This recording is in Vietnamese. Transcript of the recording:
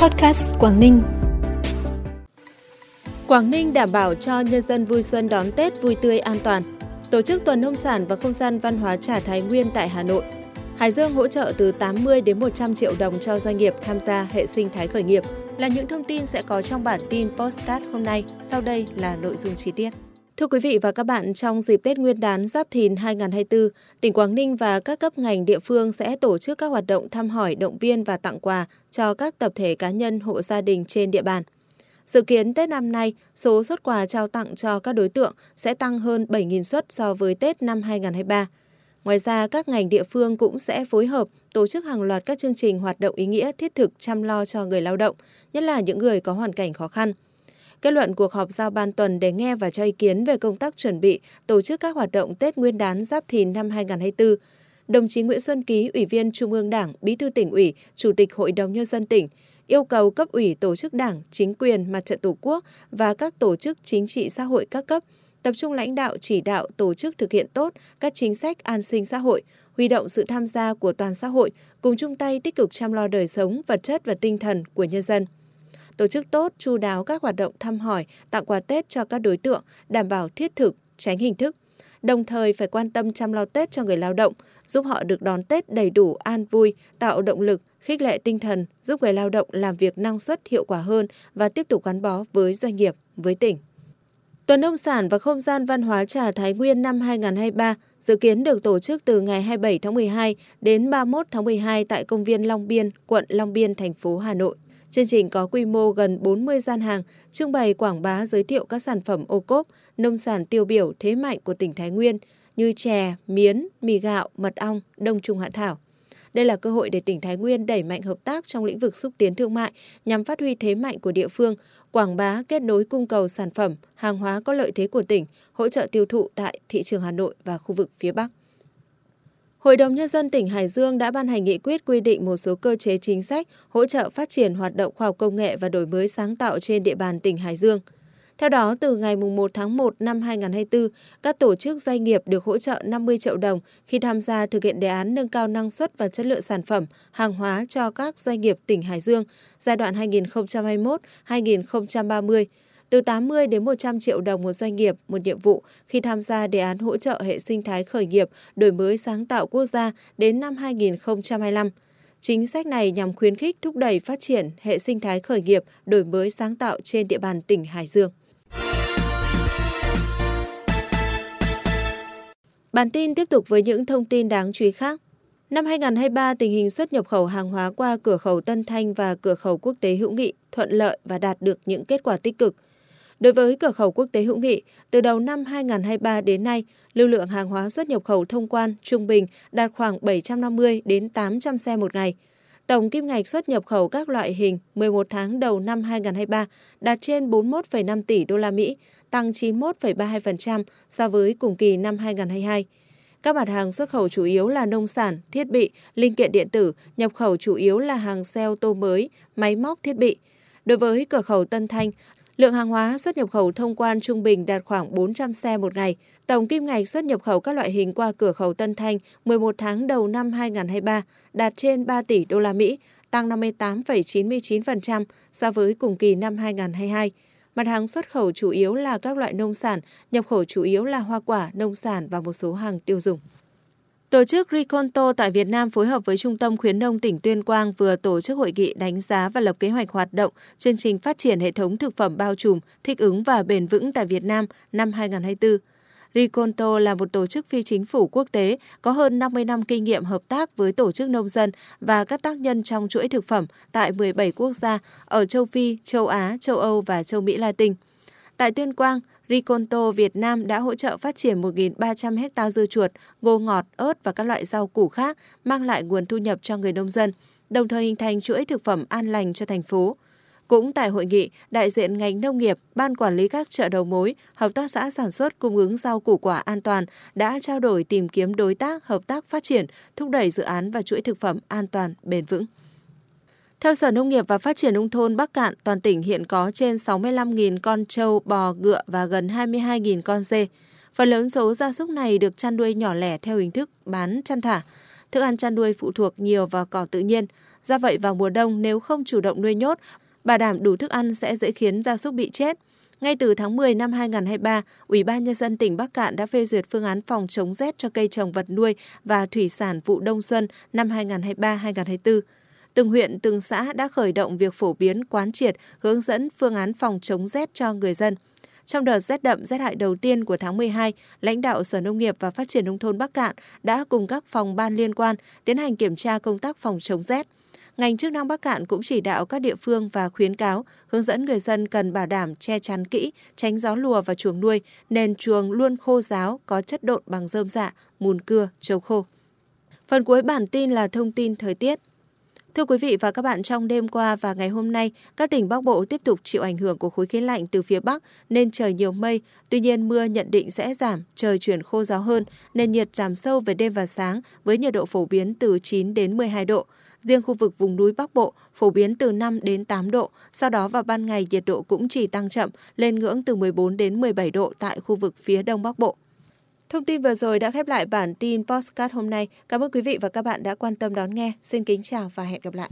Podcast Quảng Ninh. Quảng Ninh đảm bảo cho nhân dân vui xuân đón Tết vui tươi an toàn. Tổ chức tuần nông sản và không gian văn hóa trà Thái Nguyên tại Hà Nội. Hải Dương hỗ trợ từ 80 đến 100 triệu đồng cho doanh nghiệp tham gia hệ sinh thái khởi nghiệp là những thông tin sẽ có trong bản tin postcard hôm nay. Sau đây là nội dung chi tiết. Thưa quý vị và các bạn, trong dịp Tết Nguyên đán Giáp Thìn 2024, tỉnh Quảng Ninh và các cấp ngành địa phương sẽ tổ chức các hoạt động thăm hỏi, động viên và tặng quà cho các tập thể cá nhân hộ gia đình trên địa bàn. Dự kiến Tết năm nay, số xuất quà trao tặng cho các đối tượng sẽ tăng hơn 7.000 suất so với Tết năm 2023. Ngoài ra, các ngành địa phương cũng sẽ phối hợp tổ chức hàng loạt các chương trình hoạt động ý nghĩa thiết thực chăm lo cho người lao động, nhất là những người có hoàn cảnh khó khăn – Kết luận cuộc họp giao ban tuần để nghe và cho ý kiến về công tác chuẩn bị tổ chức các hoạt động Tết Nguyên đán Giáp Thìn năm 2024, đồng chí Nguyễn Xuân Ký, Ủy viên Trung ương Đảng, Bí thư tỉnh ủy, Chủ tịch Hội đồng Nhân dân tỉnh, yêu cầu cấp ủy tổ chức đảng, chính quyền, mặt trận tổ quốc và các tổ chức chính trị xã hội các cấp tập trung lãnh đạo chỉ đạo tổ chức thực hiện tốt các chính sách an sinh xã hội, huy động sự tham gia của toàn xã hội cùng chung tay tích cực chăm lo đời sống, vật chất và tinh thần của nhân dân tổ chức tốt, chu đáo các hoạt động thăm hỏi, tặng quà Tết cho các đối tượng, đảm bảo thiết thực, tránh hình thức. Đồng thời phải quan tâm chăm lo Tết cho người lao động, giúp họ được đón Tết đầy đủ, an vui, tạo động lực, khích lệ tinh thần, giúp người lao động làm việc năng suất hiệu quả hơn và tiếp tục gắn bó với doanh nghiệp, với tỉnh. Tuần nông sản và không gian văn hóa trà Thái Nguyên năm 2023 dự kiến được tổ chức từ ngày 27 tháng 12 đến 31 tháng 12 tại công viên Long Biên, quận Long Biên, thành phố Hà Nội. Chương trình có quy mô gần 40 gian hàng, trưng bày quảng bá giới thiệu các sản phẩm ô cốp, nông sản tiêu biểu thế mạnh của tỉnh Thái Nguyên như chè, miến, mì gạo, mật ong, đông trùng hạ thảo. Đây là cơ hội để tỉnh Thái Nguyên đẩy mạnh hợp tác trong lĩnh vực xúc tiến thương mại nhằm phát huy thế mạnh của địa phương, quảng bá kết nối cung cầu sản phẩm, hàng hóa có lợi thế của tỉnh, hỗ trợ tiêu thụ tại thị trường Hà Nội và khu vực phía Bắc. Hội đồng Nhân dân tỉnh Hải Dương đã ban hành nghị quyết quy định một số cơ chế chính sách hỗ trợ phát triển hoạt động khoa học công nghệ và đổi mới sáng tạo trên địa bàn tỉnh Hải Dương. Theo đó, từ ngày 1 tháng 1 năm 2024, các tổ chức doanh nghiệp được hỗ trợ 50 triệu đồng khi tham gia thực hiện đề án nâng cao năng suất và chất lượng sản phẩm, hàng hóa cho các doanh nghiệp tỉnh Hải Dương giai đoạn 2021-2030 từ 80 đến 100 triệu đồng một doanh nghiệp, một nhiệm vụ khi tham gia đề án hỗ trợ hệ sinh thái khởi nghiệp, đổi mới sáng tạo quốc gia đến năm 2025. Chính sách này nhằm khuyến khích thúc đẩy phát triển hệ sinh thái khởi nghiệp, đổi mới sáng tạo trên địa bàn tỉnh Hải Dương. Bản tin tiếp tục với những thông tin đáng chú ý khác. Năm 2023, tình hình xuất nhập khẩu hàng hóa qua cửa khẩu Tân Thanh và cửa khẩu quốc tế hữu nghị thuận lợi và đạt được những kết quả tích cực – Đối với cửa khẩu quốc tế hữu nghị, từ đầu năm 2023 đến nay, lưu lượng hàng hóa xuất nhập khẩu thông quan trung bình đạt khoảng 750 đến 800 xe một ngày. Tổng kim ngạch xuất nhập khẩu các loại hình 11 tháng đầu năm 2023 đạt trên 41,5 tỷ đô la Mỹ, tăng 91,32% so với cùng kỳ năm 2022. Các mặt hàng xuất khẩu chủ yếu là nông sản, thiết bị, linh kiện điện tử, nhập khẩu chủ yếu là hàng xe ô tô mới, máy móc thiết bị. Đối với cửa khẩu Tân Thanh, Lượng hàng hóa xuất nhập khẩu thông quan trung bình đạt khoảng 400 xe một ngày. Tổng kim ngạch xuất nhập khẩu các loại hình qua cửa khẩu Tân Thanh 11 tháng đầu năm 2023 đạt trên 3 tỷ đô la Mỹ, tăng 58,99% so với cùng kỳ năm 2022. Mặt hàng xuất khẩu chủ yếu là các loại nông sản, nhập khẩu chủ yếu là hoa quả, nông sản và một số hàng tiêu dùng. Tổ chức Riconto tại Việt Nam phối hợp với Trung tâm Khuyến nông tỉnh Tuyên Quang vừa tổ chức hội nghị đánh giá và lập kế hoạch hoạt động chương trình phát triển hệ thống thực phẩm bao trùm, thích ứng và bền vững tại Việt Nam năm 2024. Riconto là một tổ chức phi chính phủ quốc tế có hơn 50 năm kinh nghiệm hợp tác với tổ chức nông dân và các tác nhân trong chuỗi thực phẩm tại 17 quốc gia ở châu Phi, châu Á, châu Âu và châu Mỹ Latin. Tại Tuyên Quang, Riconto Việt Nam đã hỗ trợ phát triển 1.300 hecta dưa chuột, ngô ngọt, ớt và các loại rau củ khác, mang lại nguồn thu nhập cho người nông dân, đồng thời hình thành chuỗi thực phẩm an lành cho thành phố. Cũng tại hội nghị, đại diện ngành nông nghiệp, ban quản lý các chợ đầu mối, hợp tác xã sản xuất cung ứng rau củ quả an toàn đã trao đổi tìm kiếm đối tác hợp tác phát triển, thúc đẩy dự án và chuỗi thực phẩm an toàn bền vững. Theo Sở Nông nghiệp và Phát triển Nông thôn Bắc Cạn, toàn tỉnh hiện có trên 65.000 con trâu, bò, ngựa và gần 22.000 con dê. Phần lớn số gia súc này được chăn nuôi nhỏ lẻ theo hình thức bán chăn thả. Thức ăn chăn nuôi phụ thuộc nhiều vào cỏ tự nhiên. Do vậy vào mùa đông nếu không chủ động nuôi nhốt, bảo đảm đủ thức ăn sẽ dễ khiến gia súc bị chết. Ngay từ tháng 10 năm 2023, Ủy ban Nhân dân tỉnh Bắc Cạn đã phê duyệt phương án phòng chống rét cho cây trồng vật nuôi và thủy sản vụ đông xuân năm 2023-2024. Từng huyện, từng xã đã khởi động việc phổ biến, quán triệt, hướng dẫn phương án phòng chống rét cho người dân. Trong đợt rét đậm rét hại đầu tiên của tháng 12, lãnh đạo Sở Nông nghiệp và Phát triển Nông thôn Bắc Cạn đã cùng các phòng ban liên quan tiến hành kiểm tra công tác phòng chống rét. Ngành chức năng Bắc Cạn cũng chỉ đạo các địa phương và khuyến cáo hướng dẫn người dân cần bảo đảm che chắn kỹ, tránh gió lùa và chuồng nuôi, nền chuồng luôn khô ráo, có chất độn bằng rơm dạ, mùn cưa, trâu khô. Phần cuối bản tin là thông tin thời tiết. Thưa quý vị và các bạn, trong đêm qua và ngày hôm nay, các tỉnh Bắc Bộ tiếp tục chịu ảnh hưởng của khối khí lạnh từ phía Bắc nên trời nhiều mây. Tuy nhiên mưa nhận định sẽ giảm, trời chuyển khô ráo hơn, nên nhiệt giảm sâu về đêm và sáng với nhiệt độ phổ biến từ 9 đến 12 độ. Riêng khu vực vùng núi Bắc Bộ phổ biến từ 5 đến 8 độ, sau đó vào ban ngày nhiệt độ cũng chỉ tăng chậm lên ngưỡng từ 14 đến 17 độ tại khu vực phía Đông Bắc Bộ. Thông tin vừa rồi đã khép lại bản tin Postcard hôm nay. Cảm ơn quý vị và các bạn đã quan tâm đón nghe. Xin kính chào và hẹn gặp lại.